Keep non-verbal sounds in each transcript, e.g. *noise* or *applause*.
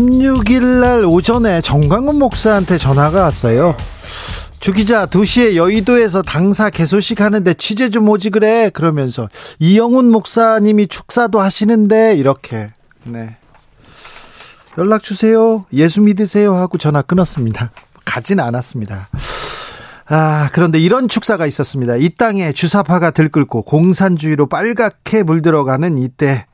16일 날 오전에 정광훈 목사한테 전화가 왔어요. 주 기자 2시에 여의도에서 당사 개소식 하는데 취재 좀 오지 그래? 그러면서 이영훈 목사님이 축사도 하시는데 이렇게. 네. 연락 주세요. 예수 믿으세요 하고 전화 끊었습니다. 가진 않았습니다. 아 그런데 이런 축사가 있었습니다. 이 땅에 주사파가 들끓고 공산주의로 빨갛게 물들어가는 이때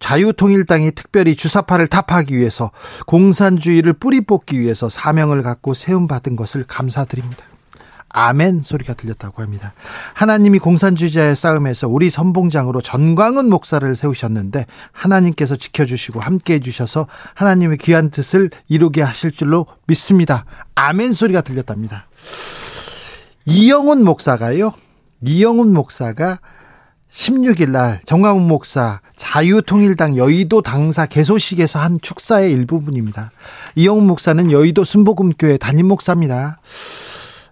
자유통일당이 특별히 주사파를 타파하기 위해서 공산주의를 뿌리 뽑기 위해서 사명을 갖고 세움받은 것을 감사드립니다. 아멘 소리가 들렸다고 합니다. 하나님이 공산주의자의 싸움에서 우리 선봉장으로 전광훈 목사를 세우셨는데 하나님께서 지켜주시고 함께 해 주셔서 하나님의 귀한 뜻을 이루게 하실 줄로 믿습니다. 아멘 소리가 들렸답니다. 이영훈 목사가요. 이영훈 목사가 16일 날 정광훈 목사 자유통일당 여의도 당사 개소식에서 한 축사의 일부분입니다. 이영훈 목사는 여의도 순복음교회 담임 목사입니다.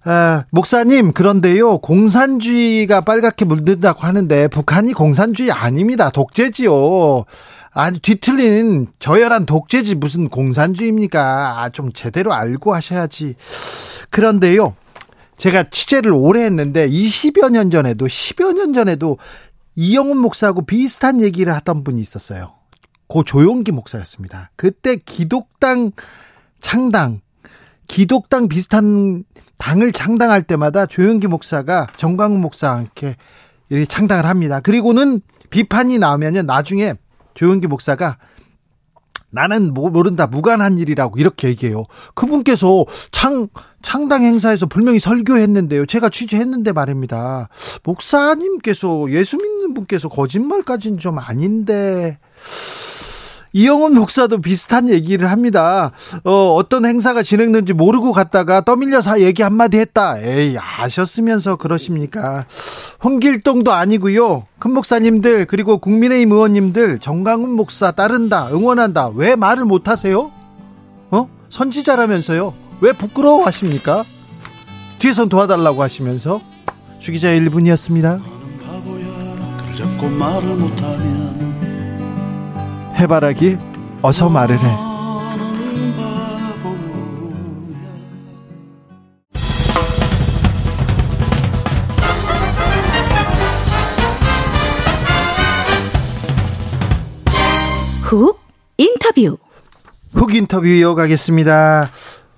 아, 목사님, 그런데요, 공산주의가 빨갛게 물든다고 하는데, 북한이 공산주의 아닙니다. 독재지요. 아주 뒤틀린 저열한 독재지 무슨 공산주의입니까? 아, 좀 제대로 알고 하셔야지. 그런데요, 제가 취재를 오래 했는데, 20여 년 전에도, 10여 년 전에도 이영훈 목사하고 비슷한 얘기를 하던 분이 있었어요. 고 조용기 목사였습니다. 그때 기독당 창당, 기독당 비슷한 당을 창당할 때마다 조영기 목사가 정광훈 목사와 함께 이렇게 창당을 합니다. 그리고는 비판이 나오면은 나중에 조영기 목사가 나는 모른다 무관한 일이라고 이렇게 얘기해요. 그분께서 창 창당 행사에서 분명히 설교했는데요. 제가 취재했는데 말입니다. 목사님께서 예수 믿는 분께서 거짓말까지는 좀 아닌데 이영훈 목사도 비슷한 얘기를 합니다. 어, 어떤 행사가 진행된지 모르고 갔다가 떠밀려서 얘기 한마디 했다. 에이, 아셨으면서 그러십니까? 홍길동도 아니고요. 큰 목사님들, 그리고 국민의힘 의원님들, 정강훈 목사 따른다, 응원한다. 왜 말을 못 하세요? 어? 선지자라면서요. 왜 부끄러워 하십니까? 뒤에선 도와달라고 하시면서 주기자 1분이었습니다. 해바라기 어서 말을 해. 훅 인터뷰. 훅 인터뷰 이어가겠습니다.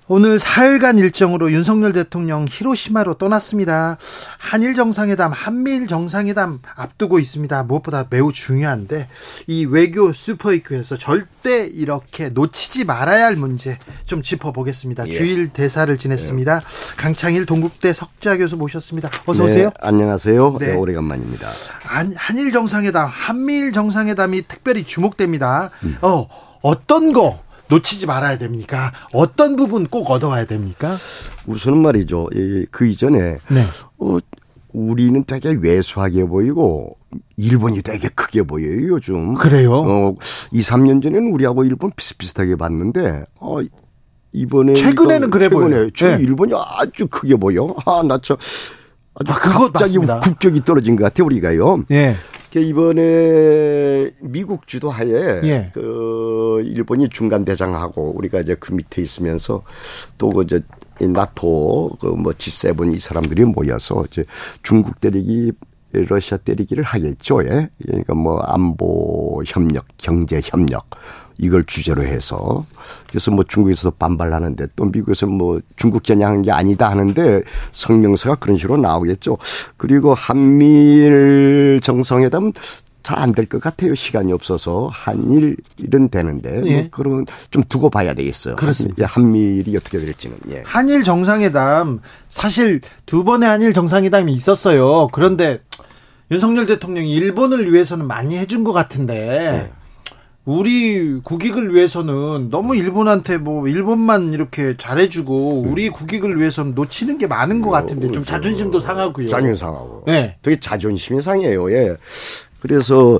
오늘 4일간 일정으로 윤석열 대통령 히로시마로 떠났습니다. 한일 정상회담, 한미일 정상회담 앞두고 있습니다. 무엇보다 매우 중요한데 이 외교 슈퍼이크에서 절대 이렇게 놓치지 말아야 할 문제 좀 짚어보겠습니다. 예. 주일 대사를 지냈습니다. 예. 강창일 동국대 석자 교수 모셨습니다. 어서 오세요. 네, 안녕하세요. 네. 네, 오래간만입니다. 한, 한일 정상회담, 한미일 정상회담이 특별히 주목됩니다. 음. 어, 어떤 거 놓치지 말아야 됩니까? 어떤 부분 꼭 얻어와야 됩니까? 우선은 말이죠. 그 이전에 네. 어, 우리는 되게 왜소하게 보이고 일본이 되게 크게 보여요 요즘. 그래요? 어, 2, 3년 전에는 우리하고 일본 비슷비슷하게 봤는데 어, 이번에 최근에는 그래 최근에 네. 일본이 아주 크게 보여. 아, 나 저. 아주 아, 그거 갑자기 맞습니다. 국격이 떨어진 것 같아 우리가요. 예. 이번에 미국 주도하에 예. 그 일본이 중간 대장하고 우리가 이제 그 밑에 있으면서 또그 이제 나토 그뭐 G7 이 사람들이 모여서 이제 중국 때리기 러시아 때리기를 하겠죠. 예. 그러니까 뭐 안보 협력, 경제 협력 이걸 주제로 해서 그래서 뭐 중국에서 반발하는데 또 미국에서 뭐 중국 겨냥한 게 아니다 하는데 성명서가 그런 식으로 나오겠죠. 그리고 한미일 정상회담 잘안 될 것 같아요. 시간이 없어서 한일은 되는데 뭐 예. 뭐 그런 좀 두고 봐야 되겠어요. 그렇습니다. 한미일이 어떻게 될지는. 예. 한일 정상회담 사실 두 번의 한일 정상회담이 있었어요. 그런데 윤석열 대통령이 일본을 위해서는 많이 해준 것 같은데 예. 우리 국익을 위해서는 너무 일본한테 뭐 일본만 이렇게 잘해주고 우리 국익을 위해서는 놓치는 게 많은 것 같은데 좀 자존심도 상하고요. 자존심 상하고. 네. 되게 자존심이 상해요. 예. 그래서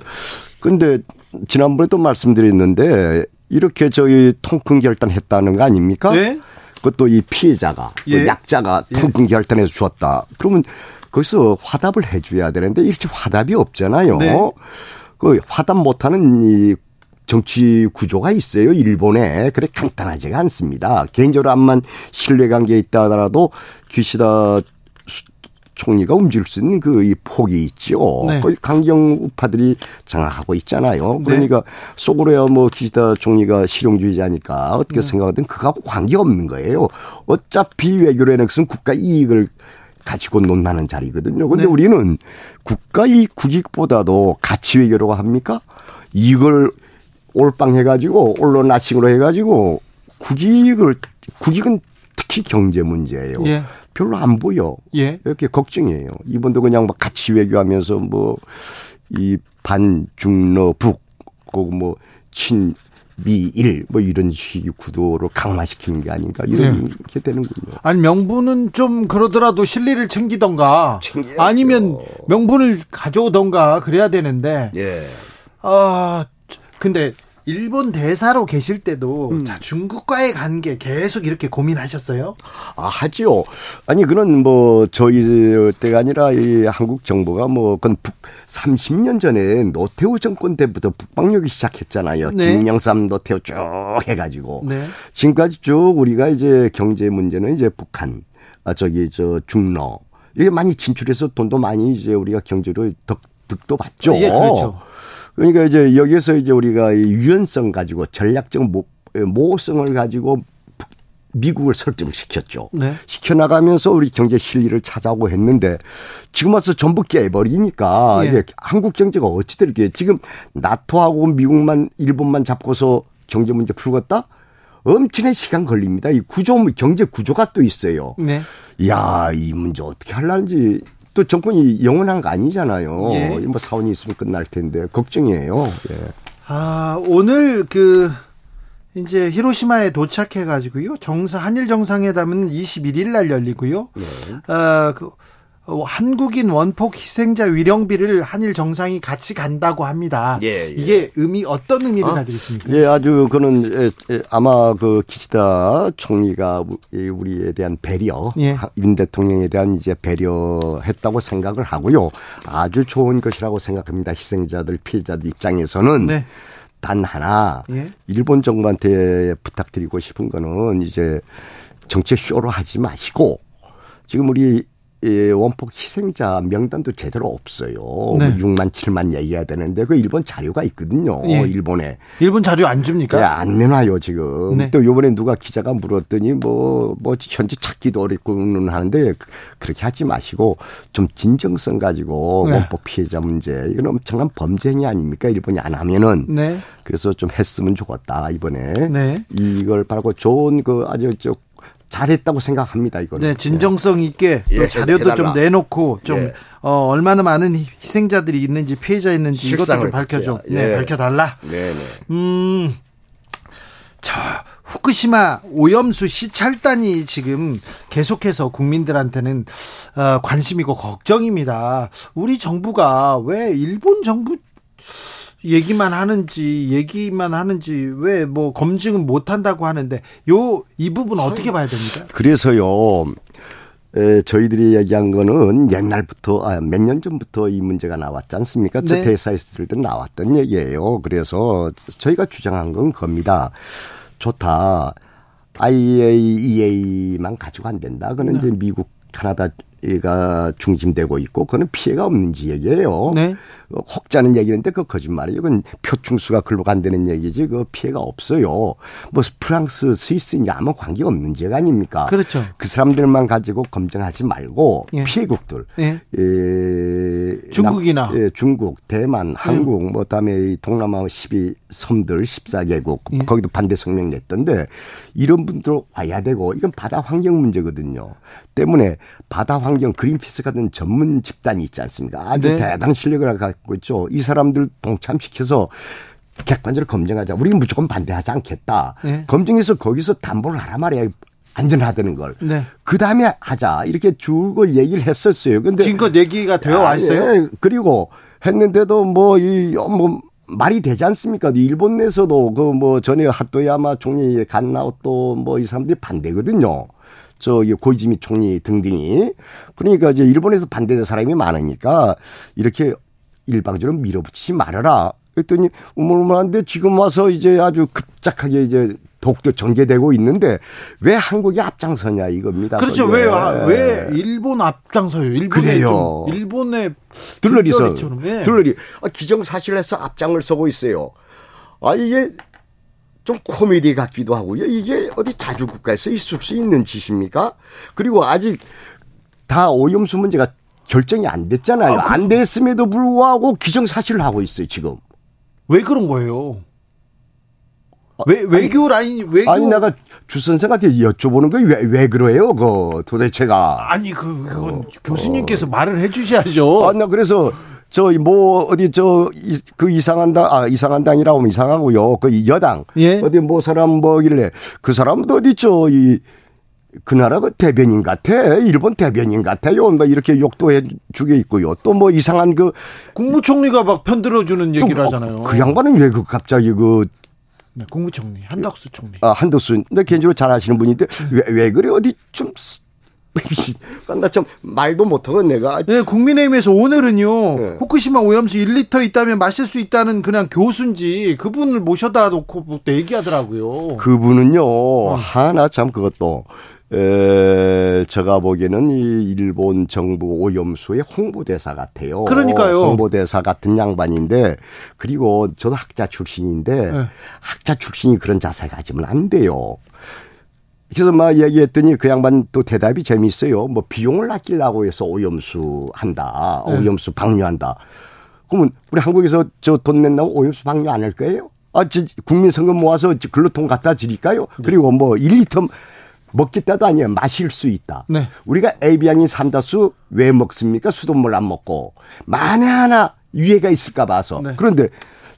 근데 지난번에도 말씀드렸는데 이렇게 저희 통큰 결단했다는 거 아닙니까? 네. 그것도 이 피해자가 그 예. 약자가 예. 통큰 결단해서 주었다. 그러면 거기서 화답을 해줘야 되는데 이렇게 화답이 없잖아요. 네. 그 화답 못하는 이 정치 구조가 있어요. 일본에. 그래 간단하지가 않습니다. 개인적으로 암만 신뢰관계에 있다 하더라도 기시다 총리가 움직일 수 있는 그 이 폭이 있죠. 네. 거의 강경 우파들이 장악하고 있잖아요. 네. 그러니까 네. 속으로야 뭐 기시다 총리가 실용주의자니까 어떻게 네. 생각하든 그거하고 관계없는 거예요. 어차피 외교라는 것은 국가 이익을 가지고 논하는 자리거든요. 근데 네. 우리는 국가 이익 국익보다도 가치 외교라고 합니까? 이걸 올빵 해가지고 언론 나싱으로 해가지고 국익을 국익은 특히 경제 문제예요. 예. 별로 안 보여. 예. 이렇게 걱정이에요. 이번도 그냥 뭐 같이 외교하면서 뭐 이 반중러 북, 그뭐 친, 미일 뭐 이런 식의 구도로 강화시키는 게 아닌가 이런 네. 게 되는군요. 아니 명분은 좀 그러더라도 실리를 챙기던가 챙겨야죠. 아니면 명분을 가져오던가 그래야 되는데. 예. 아 근데 일본 대사로 계실 때도 음. 자, 중국과의 관계 계속 이렇게 고민하셨어요? 아, 하지요. 아니, 그런 뭐 저희 때가 아니라 이 한국 정부가 뭐 그건 북 30년 전에 노태우 정권 때부터 북방역이 시작했잖아요. 네. 김영삼 노태우 쭉 해가지고. 네. 지금까지 쭉 우리가 이제 경제 문제는 이제 북한, 아, 저기 저 중러. 이게 많이 진출해서 돈도 많이 이제 우리가 경제로 덕, 득도 받죠. 예, 그렇죠. 그러니까 이제 여기서 이제 우리가 유연성 가지고 전략적 모, 모성을 가지고 미국을 설득을 시켰죠. 네. 시켜나가면서 우리 경제 실리를 찾아오고 했는데 지금 와서 전부 깨버리니까 예. 이제 한국 경제가 어찌 될게 지금 나토하고 미국만 일본만 잡고서 경제 문제 풀겠다? 엄청난 시간 걸립니다. 이 구조 경제 구조가 또 있어요. 네. 야, 이 문제 어떻게 할란지 또 정권이 영원한 거 아니잖아요. 예. 뭐 사원이 있으면 끝날 텐데 걱정이에요. 예. 아 오늘 그 이제 히로시마에 도착해 가지고요. 정상 한일 정상회담은 21일 날 열리고요. 네. 아그 어, 한국인 원폭 희생자 위령비를 한일 정상이 같이 간다고 합니다. 예, 예. 이게 의미 어떤 의미를 어? 가지고 있습니까? 예, 아주 그는 아마 그 기시다 총리가 우리에 대한 배려, 예. 윤 대통령에 대한 이제 배려했다고 생각을 하고요. 아주 좋은 것이라고 생각합니다. 희생자들 피해자들 입장에서는. 네. 단 하나 예? 일본 정부한테 부탁드리고 싶은 거는 이제 정치 쇼로 하지 마시고 지금 우리 예, 원폭 희생자 명단도 제대로 없어요. 네. 6만 7만 얘기해야 되는데 그 일본 자료가 있거든요. 예. 일본에. 일본 자료 안 줍니까? 네, 안 내놔요 지금. 네. 또 요번에 누가 기자가 물었더니 뭐뭐 뭐 현지 찾기도 어렵고는 하는데 그렇게 하지 마시고 좀 진정성 가지고 네. 원폭 피해자 문제 이건 엄청난 범죄 행위 아닙니까? 일본이 안 하면은. 네. 그래서 좀 했으면 좋겠다 이번에. 네. 이걸 바라고 좋은 그 아주 저 잘했다고 생각합니다. 이거는. 네, 진정성 있게 예, 자료도 해달라. 좀 내놓고 좀 예. 어, 얼마나 많은 희생자들이 있는지 피해자 있는지 이것도 좀 밝혀줘. 네, 예. 밝혀달라. 네, 네. 음, 자 후쿠시마 오염수 시찰단이 지금 계속해서 국민들한테는 어, 관심이고 걱정입니다. 우리 정부가 왜 일본 정부 얘기만 하는지 얘기만 하는지 왜 뭐 검증은 못 한다고 하는데 요 이 부분 어떻게 봐야 됩니까? 그래서요. 에, 저희들이 얘기한 거는 옛날부터 아, 몇 년 전부터 이 문제가 나왔지 않습니까? 네. 저 대사에 있을 때 나왔던 얘기예요. 그래서 저희가 주장한 건 겁니다. 좋다. IAEA만 가지고 안 된다. 그거는 네. 이제 미국 캐나다 가 중심되고 있고 그거는 피해가 없는지 얘기예요. 네. 혹자는 얘기인데 그 거짓말이에요. 그건 표충수가 글로 간다는 얘기지 그 피해가 없어요. 뭐 프랑스, 스위스냐 아무 관계 없는 지가 아닙니까? 그렇죠. 그 사람들만 가지고 검증하지 말고 예. 피해국들, 예. 예. 중국이나 남, 예, 중국, 대만, 예. 한국, 뭐 다음에 동남아 12 섬들 14개국 예. 거기도 반대 성명 냈던데 이런 분들 와야 되고 이건 바다 환경 문제거든요. 때문에 바다 환경 그린피스 같은 전문 집단이 있지 않습니까? 아주 네. 대단한 실력을 갖고 있죠. 이 사람들 동참시켜서 객관적으로 검증하자. 우리는 무조건 반대하지 않겠다. 네. 검증해서 거기서 담보를 하라 말이야. 안전하다는 걸. 네. 그 다음에 하자. 이렇게 줄고 얘기를 했었어요. 근데. 지금껏 얘기가 되어 와 있어요? 예. 그리고 했는데도 뭐, 이, 뭐, 말이 되지 않습니까? 일본 내에서도 그 뭐 전에 핫도야마 총리 간나오 또뭐 이 사람들이 반대거든요. 저기 고이즈미 총리 등등이 그러니까 이제 일본에서 반대되는 사람이 많으니까 이렇게 일방적으로 밀어붙이지 말아라. 그랬더니 어머머한데 지금 와서 이제 아주 급작하게 이제 독도 전개되고 있는데 왜 한국이 앞장서냐 이겁니다. 그렇죠. 왜, 왜 일본 앞장서요? 일본에 그래요. 일본의 들러리서 예. 들러리 아, 기정사실에서 앞장을 서고 있어요. 아 이게 좀 코미디 같기도 하고요. 이게 어디 자주 국가에서 있을 수 있는 짓입니까? 그리고 아직 다 오염수 문제가 결정이 안 됐잖아요. 아, 그... 안 됐음에도 불구하고 기정사실을 하고 있어요, 지금. 왜 그런 거예요? 외, 외교 라인, 외교. 아니, 내가 주 선생한테 여쭤보는 거 왜, 왜 그래요? 그 도대체가. 아니, 그, 그건 어, 교수님께서 어. 말을 해 주셔야죠. 아, 나 그래서 저 뭐 어디 저 그 이상한 당, 아, 이상한 당이라고 하면 이상하고요. 그 여당. 예? 어디 뭐 사람 뭐길래 그 사람도 어디 저이 그 나라 그 대변인 같아. 일본 대변인 같아요. 뭐 이렇게 욕도 해 주게 있고요. 또 뭐 이상한 그 국무총리가 막 편들어 주는 얘기를 뭐 하잖아요. 그 양반은 왜 그 갑자기 그 네, 국무총리 한덕수 총리. 아 한덕수. 근데 개인적으로 잘 아시는 분인데 왜, 왜 그래 어디 좀 *laughs* 나참 말도 못하건 내가. 네, 국민의힘에서 오늘은요. 네. 후쿠시마 오염수 1리터 있다면 마실 수 있다는 그냥 교수인지 그분을 모셔다 놓고 뭐 얘기하더라고요. 그분은요. 어. 하나 참 그것도 에, 제가 보기에는 이 일본 정부 오염수의 홍보대사 같아요. 그러니까요. 홍보대사 같은 양반인데, 그리고 저도 학자 출신인데, 네. 학자 출신이 그런 자세 가지면 안 돼요. 그래서 막 얘기했더니 그 양반 또 대답이 재미있어요. 뭐 비용을 아끼려고 해서 오염수 한다. 네. 오염수 방류한다. 그러면 우리 한국에서 저 돈 낸다고 오염수 방류 안 할 거예요? 아, 저 국민 성금 모아서 근로통 갖다 드릴까요? 네. 그리고 뭐 1리터 먹겠다도 아니에요. 마실 수 있다. 네. 우리가 에비앙인 삼다수 왜 먹습니까? 수돗물 안 먹고. 만에 하나 유해가 있을까 봐서. 네. 그런데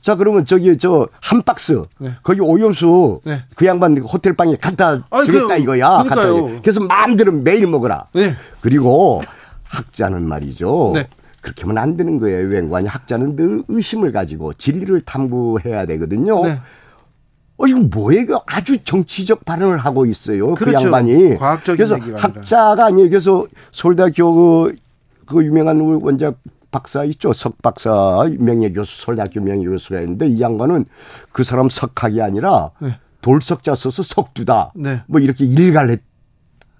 자 그러면 저기 저 한 박스 네. 거기 오염수 네. 그 양반 호텔 방에 갖다 아니, 주겠다 그, 이거야. 갖다 그래서 마음대로 매일 먹어라. 네. 그리고 학자는 말이죠. 네. 그렇게 하면 안 되는 거예요. 유행관이 학자는 늘 의심을 가지고 진리를 탐구해야 되거든요. 네. 어, 이거 뭐예요? 이거 아주 정치적 발언을 하고 있어요. 그 그렇죠. 그 양반이. 과학적인 그래서 학자가 아니에요. 그래서 서울대학교 그, 그 유명한 원작 박사 있죠. 석 박사 명예교수 서울대학교 명예교수가 있는데 이 양반은 그 사람 석학이 아니라 네. 돌석자 써서 석두다. 네. 뭐 이렇게 일갈했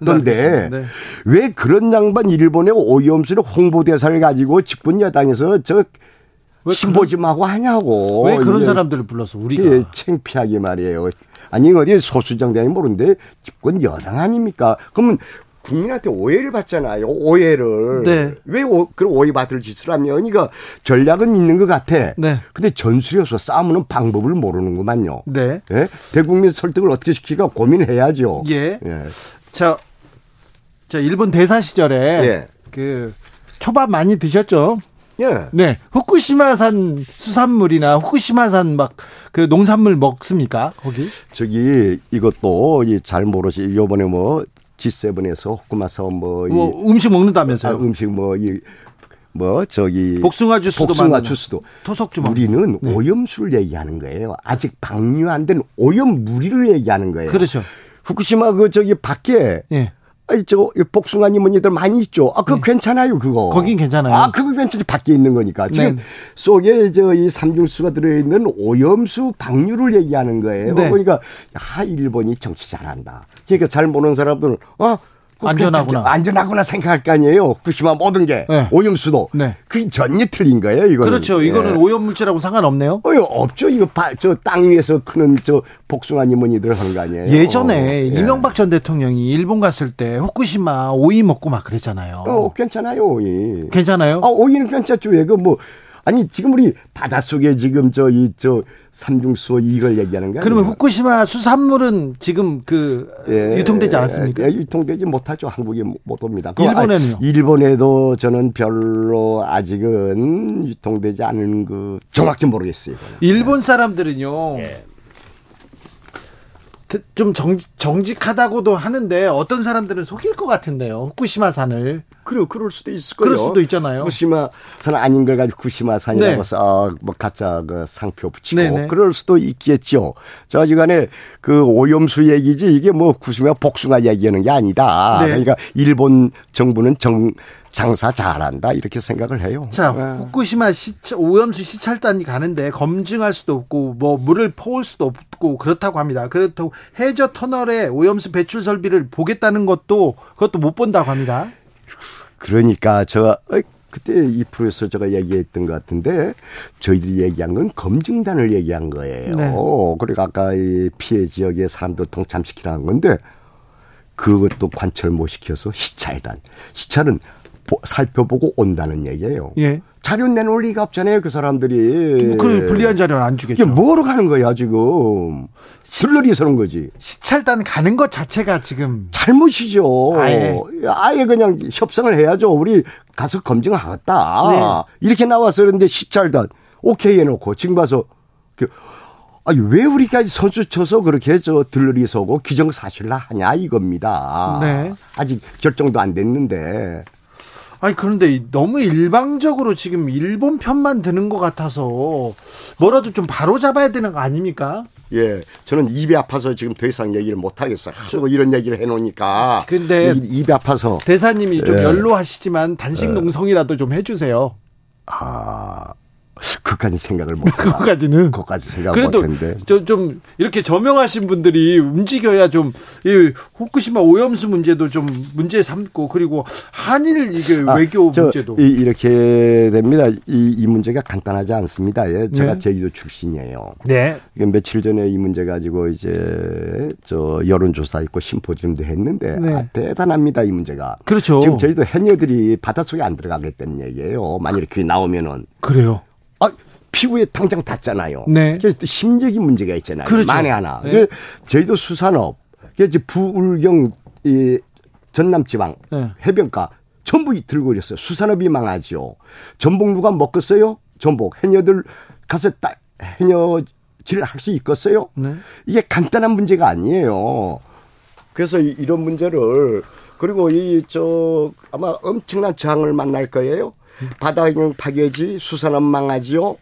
던데 네. 왜 그런 양반 일본의 오염수를 홍보대사를 가지고 집권 여당에서 저 신보지마고 하냐고. 왜 그런 사람들을 불러서 우리가. 예, 창피하게 말이에요. 아니, 어디 소수정당이 모르는데 집권 여당 아닙니까? 그러면 국민한테 오해를 받잖아요. 오해를. 네. 왜 오, 그런 오해받을 짓을 하면, 그러니까 전략은 있는 것 같아. 네. 근데 전술이 없어. 싸우는 방법을 모르는구만요. 네. 예? 대국민 설득을 어떻게 시킬까 고민해야죠. 예. 예. 자, 자, 일본 대사 시절에 예. 그 초밥 많이 드셨죠? 예. 네. 후쿠시마산 수산물이나 후쿠시마산 막 그 농산물 먹습니까? 거기? 저기 이것도 잘 모르시 요번에 뭐 G7에서 후쿠마사 뭐, 뭐 음식 먹는다면서요? 아, 음식 뭐이 뭐 저기 복숭아 주스도 복숭아 주스도 토속주 우리는 네. 오염수를 얘기하는 거예요. 아직 방류 안 된 오염 물이를 얘기하는 거예요. 그렇죠. 후쿠시마 그 저기 밖에 네. 아이 저 복숭아니 뭐니들 많이 있죠. 아 그거 네. 괜찮아요 그거. 거긴 괜찮아요. 아 그거 괜찮지 밖에 있는 거니까 지금 네. 속에 저 이 삼중수가 들어있는 오염수 방류를 얘기하는 거예요. 네. 그러니까 아 일본이 정치 잘한다. 그러니까 잘 모르는 사람들은 아 안전하구나. 안전하구나 생각할 거 아니에요. 후쿠시마 모든 게 네. 오염수도. 네. 그게 전혀 틀린 거예요. 이거는. 그렇죠. 이거는 네. 오염물질하고 상관없네요. 어, 없죠. 이거 저 땅 위에서 크는 저 복숭아니 뭐니들 하는 거 아니에요. 예전에 어. 예. 이명박 전 대통령이 일본 갔을 때 후쿠시마 오이 먹고 막 그랬잖아요. 어, 괜찮아요. 오이. 괜찮아요? 아, 오이는 괜찮죠. 왜 그 뭐 아니 지금 우리 바닷속에 지금 저 이저 삼중수호 이걸 얘기하는 거야. 그러면 후쿠시마 수산물은 지금 그 예, 유통되지 않았습니까? 예, 유통되지 못하죠. 한국에 못 옵니다. 일본에는요? 일본에도 저는 별로 아직은 유통되지 않은 그 정확히 모르겠어요. 일본 사람들은요. 예. 좀 정, 정직하다고도 하는데 어떤 사람들은 속일 것 같은데요. 후쿠시마 산을. 그래, 그럴 수도 있을 거예요. 그럴 수도 있잖아요. 후쿠시마 산 아닌 걸 가지고 후쿠시마 산이라고 네. 써, 뭐 가짜 그 상표 붙이고 네네. 그럴 수도 있겠죠. 저지간에 그 오염수 얘기지 이게 뭐 후쿠시마 복숭아 얘기하는 게 아니다. 네. 그러니까 일본 정부는 정 장사 잘한다 이렇게 생각을 해요. 자, 네. 후쿠시마 시차, 오염수 시찰단이 가는데 검증할 수도 없고 뭐 물을 퍼올 수도 없고 그렇다고 합니다. 그렇다고 해저 터널에 오염수 배출 설비를 보겠다는 것도 그것도 못 본다고 합니다. 그러니까 저 그때 이 프로에서 제가 얘기했던 것 같은데 저희들이 얘기한 건 검증단을 얘기한 거예요. 네. 그리고 아까 이 피해 지역의 사람들 동참시키라는 건데 그것도 관철 못 시켜서 시찰단. 시찰은 살펴보고 온다는 얘기예요. 예. 자료 내놓을 리가 없잖아요, 그 사람들이. 뭐그 불리한 자료는 안 주겠죠. 이게 뭐로 가는 거야, 지금. 들러리 서는 거지. 시찰단 가는 것 자체가 지금. 잘못이죠. 아예. 아예 그냥 협상을 해야죠. 우리 가서 검증하겠다. 네. 이렇게 나와서 그런데 시찰단 오케이 해놓고 지금 가서 그 아니 왜 우리까지 선수 쳐서 그렇게 저 들러리 서고 기정사실라 하냐 이겁니다. 네. 아직 결정도 안 됐는데. 아니 그런데 너무 일방적으로 지금 일본 편만 드는 것 같아서 뭐라도 좀 바로 잡아야 되는 거 아닙니까? 예, 저는 입이 아파서 지금 더 이상 얘기를 못 하겠어요. 하도 이런 얘기를 해놓으니까. 근데 입이 아파서 대사님이 좀 예. 연로하시지만 단식 예. 농성이라도 좀 해주세요. 아. 그까지 생각을 못. 그까지는. 그까지 생각 그래도 못했는데. 좀 이렇게 저명하신 분들이 움직여야 좀 이 후쿠시마 오염수 문제도 좀 문제 삼고 그리고 한일 이게 아, 외교 문제도 이, 렇게 됩니다. 이, 이 문제가 간단하지 않습니다. 예, 제가 네. 제주도 출신이에요. 네. 며칠 전에 이 문제 가지고 이제 저 여론조사 있고 심포지움도 했는데 네. 아, 대단합니다 이 문제가. 그렇죠. 지금 제주도 해녀들이 바닷속에 안 들어가겠다는 얘기예요. 만일 이렇게 나오면은. 그래요. 아, 피부에 당장 닿잖아요. 네. 그래서 또 심적인 문제가 있잖아요. 그렇죠. 만에 하나. 네. 저희도 수산업, 그래서 부울경 이 전남지방 네. 해변가 전부 들고 있었어요. 수산업이 망하죠. 전복 누가 먹겠어요? 전복 해녀들 가서 따, 해녀질 할 수 있겠어요? 네. 이게 간단한 문제가 아니에요. 그래서 이런 문제를 그리고 이 저 아마 엄청난 저항을 만날 거예요. 바다경 파괴지, 수산업 망하지요.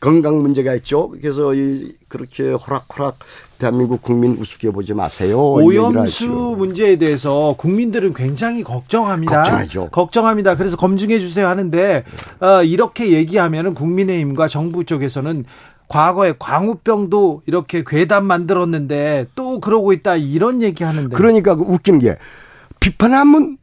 건강 문제가 있죠. 그래서 이 그렇게 호락호락 대한민국 국민 우습게 보지 마세요. 오염수 문제에 대해서 국민들은 굉장히 걱정합니다. 걱정하죠. 걱정합니다. 그래서 검증해 주세요 하는데 어, 이렇게 얘기하면은 국민의힘과 정부 쪽에서는 과거에 광우병도 이렇게 괴담 만들었는데 또 그러고 있다 이런 얘기 하는데. 그러니까 그 웃긴 게 비판하면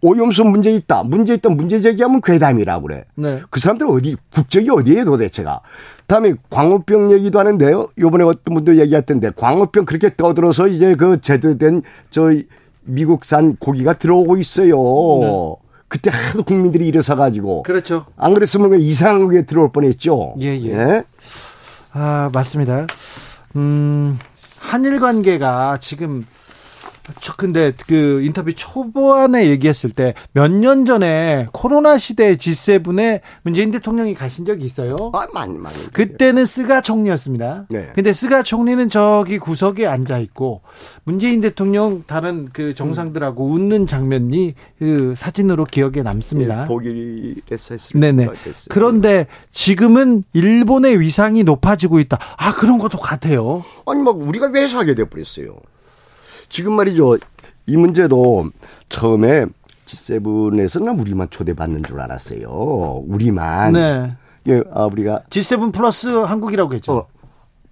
오염수 문제 있다. 문제 있다. 문제 제기하면 괴담이라고 그래. 네. 그 사람들은 어디 국적이 어디에 도대체가. 다음에 광우병 얘기도 하는데요. 요번에 어떤 분도 얘기했던데 광우병 그렇게 떠들어서 이제 그 제대된 저 미국산 고기가 들어오고 있어요. 네. 그때 하도 국민들이 일어서 가지고. 그렇죠. 안 그랬으면 이상한 게 들어올 뻔했죠. 예, 예. 예? 아, 맞습니다. 음, 한일 관계가 지금 저 근데 그 인터뷰 초반에 얘기했을 때 몇 년 전에 코로나 시대 G7에 문재인 대통령이 가신 적이 있어요. 아, 많이 많이. 그때는 스가 총리였습니다. 네. 근데 스가 총리는 저기 구석에 앉아 있고 문재인 대통령 다른 그 정상들하고 음. 웃는 장면이 그 사진으로 기억에 남습니다. 네, 독일에서 했을 네네. 그런데 지금은 일본의 위상이 높아지고 있다. 아 그런 것도 같아요. 아니 막 우리가 왜 사게 돼 버렸어요. 지금 말이죠. 이 문제도 처음에 G7에서는 우리만 초대받는 줄 알았어요. 우리만. 네. 예, 아, 우리가. G7 플러스 한국이라고 했죠. 어,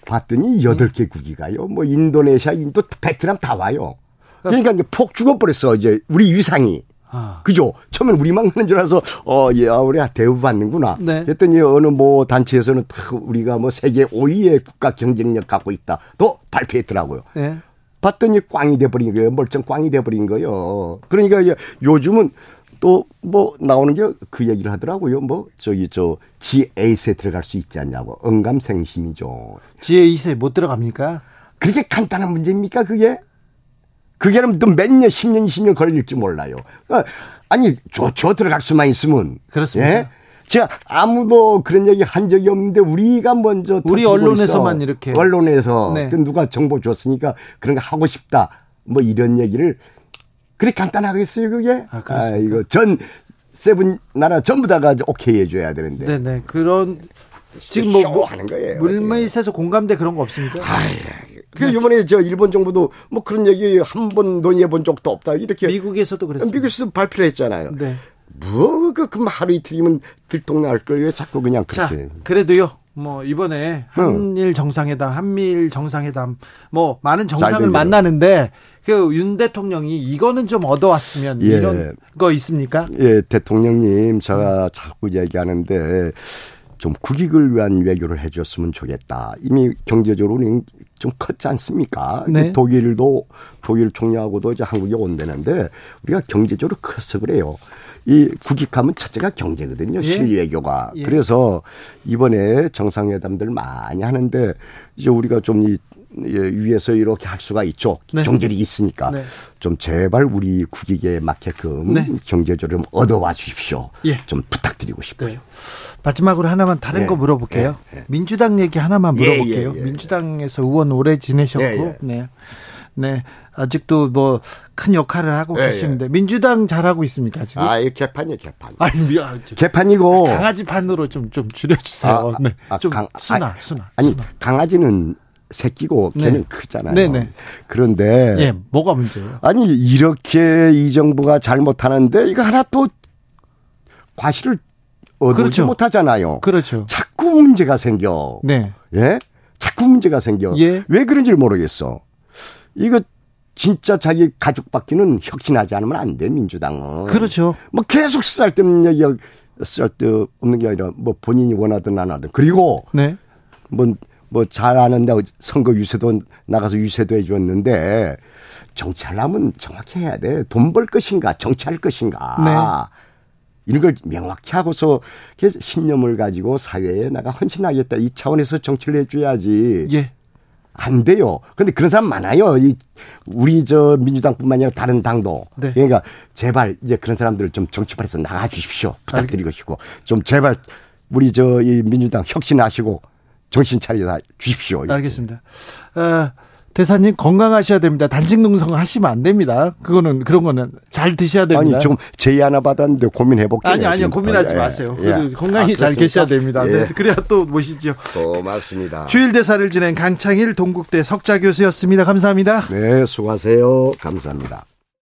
봤더니 여덟 개 국이 가요. 뭐 인도네시아, 인도, 베트남 다 와요. 그러니까 이제 폭 죽어버렸어. 이제 우리 위상이. 아. 그죠? 처음엔 우리만 가는 줄 알아서, 어, 예, 아, 우리 대우받는구나. 네. 그랬더니 어느 뭐 단체에서는 우리가 뭐 세계 5위의 국가 경쟁력 갖고 있다. 또 발표했더라고요. 네. 봤더니 꽝이 돼버린 거예요. 멀쩡 꽝이 돼버린 거예요. 그러니까 요즘은 또 뭐 나오는 게 그 얘기를 하더라고요. 뭐 저기 저 G8에 들어갈 수 있지 않냐고. 응감생심이죠. G8에 못 들어갑니까? 그렇게 간단한 문제입니까 그게? 그게는 또몇 년, 10년, 20년 걸릴지 몰라요. 그러니까 아니, 저, 저 들어갈 수만 있으면. 그렇습니다. 예? 제가 아무도 그런 얘기 한 적이 없는데 우리가 먼저 우리 언론에서만 있어. 이렇게 언론에서 네. 그 누가 정보 줬으니까 그런 거 하고 싶다 뭐 이런 얘기를 그렇게 간단하겠어요 그게 아, 아 이거 전 세븐 나라 전부 다가 오케이 해줘야 되는데 네네 그런 지금 뭐, 뭐 하는 거예요 물밑에서 공감대 그런 거 없습니까? 아, 그 이번에 저 일본 정부도 뭐 그런 얘기 한 번 논의해 본 적도 없다 이렇게 미국에서도 그랬어요. 미국에서도 발표를 했잖아요. 네. 뭐 그 그 하루 이틀이면 들통날 걸 왜 자꾸 그냥 자, 그렇지. 그래도요. 뭐 이번에 한일 정상회담, 한미일 정상회담 뭐 많은 정상을 만나는데 그 윤 대통령이 이거는 좀 얻어왔으면 예. 이런 거 있습니까? 예, 대통령님 제가 자꾸 얘기하는데 좀 국익을 위한 외교를 해줬으면 좋겠다. 이미 경제적으로는 좀 컸지 않습니까? 네. 독일도 독일 총리하고도 이제 한국에 온다는데 우리가 경제적으로 커서 그래요. 이 국익하면 첫째가 경제거든요. 예. 실외교가. 예. 그래서 이번에 정상회담들 많이 하는데 이제 우리가 좀이 예, 위에서 이렇게 할 수가 있죠. 네. 경제력이 있으니까. 네. 좀 제발 우리 국익에 맞게끔 네. 경제적으로 좀 얻어와 주십시오. 예. 좀 부탁드리고 싶어요. 네. 마지막으로 하나만 다른 예. 거 물어볼게요. 예. 예. 민주당 얘기 하나만 예, 물어볼게요. 민주당에서 의원 오래 지내셨고, 네. 네. 아직도 뭐 큰 역할을 하고 계시는데 민주당 잘하고 있습니까 지금? 아, 이 개판이에요, 개판. 아니, 미안. 개판이고 강아지 판으로 좀 좀 줄여주세요. 아, 네. 아, 좀 강, 순화, 아, 순화. 아니, 순화. 강아지는 새끼고 네. 걔는 네. 크잖아요. 네네. 그런데 예, 뭐가 문제예요? 아니 이렇게 이 정부가 잘못하는데 이거 하나 또 과실을 얻지 그렇죠. 못하잖아요. 그렇죠. 자꾸 문제가 생겨. 네. 예? 자꾸 문제가 생겨. 예. 왜 그런지를 모르겠어. 이거 진짜 자기 가족밖에는 혁신하지 않으면 안 돼, 민주당은. 그렇죠. 뭐 계속 쓸데없는 얘기, 쓸데없는 게 아니라 뭐 본인이 원하든 안 하든. 그리고. 네. 뭐 뭐 잘 아는데 선거 유세도 나가서 유세도 해줬는데 정치하려면 정확히 해야 돼. 돈 벌 것인가, 정치할 것인가. 네. 이런 걸 명확히 하고서 신념을 가지고 사회에 나가 헌신하겠다. 이 차원에서 정치를 해줘야지. 예. 안 돼요. 근데 그런 사람 많아요. 이 우리 저 민주당뿐만 아니라 다른 당도. 네. 그러니까 제발 이제 그런 사람들을 좀 정치판에서 나가 주십시오. 부탁드리고 싶고 좀 제발 우리 저 이 민주당 혁신하시고 정신 차려 주십시오. 알겠습니다. 어, 대사님 건강하셔야 됩니다. 단식 농성 하시면 안 됩니다. 그거는 그런 거는 잘 드셔야 됩니다. 아니 좀 제의 하나 받았는데 고민해 볼게요. 아니 아니요 고민하지 예, 마세요. 예. 건강히 아, 잘 계셔야 됩니다. 네, 예. 네, 그래야 또 모시죠. 고맙습니다. 주일 대사를 지낸 강창일 동국대 석좌 교수였습니다. 감사합니다. 네 수고하세요. 감사합니다.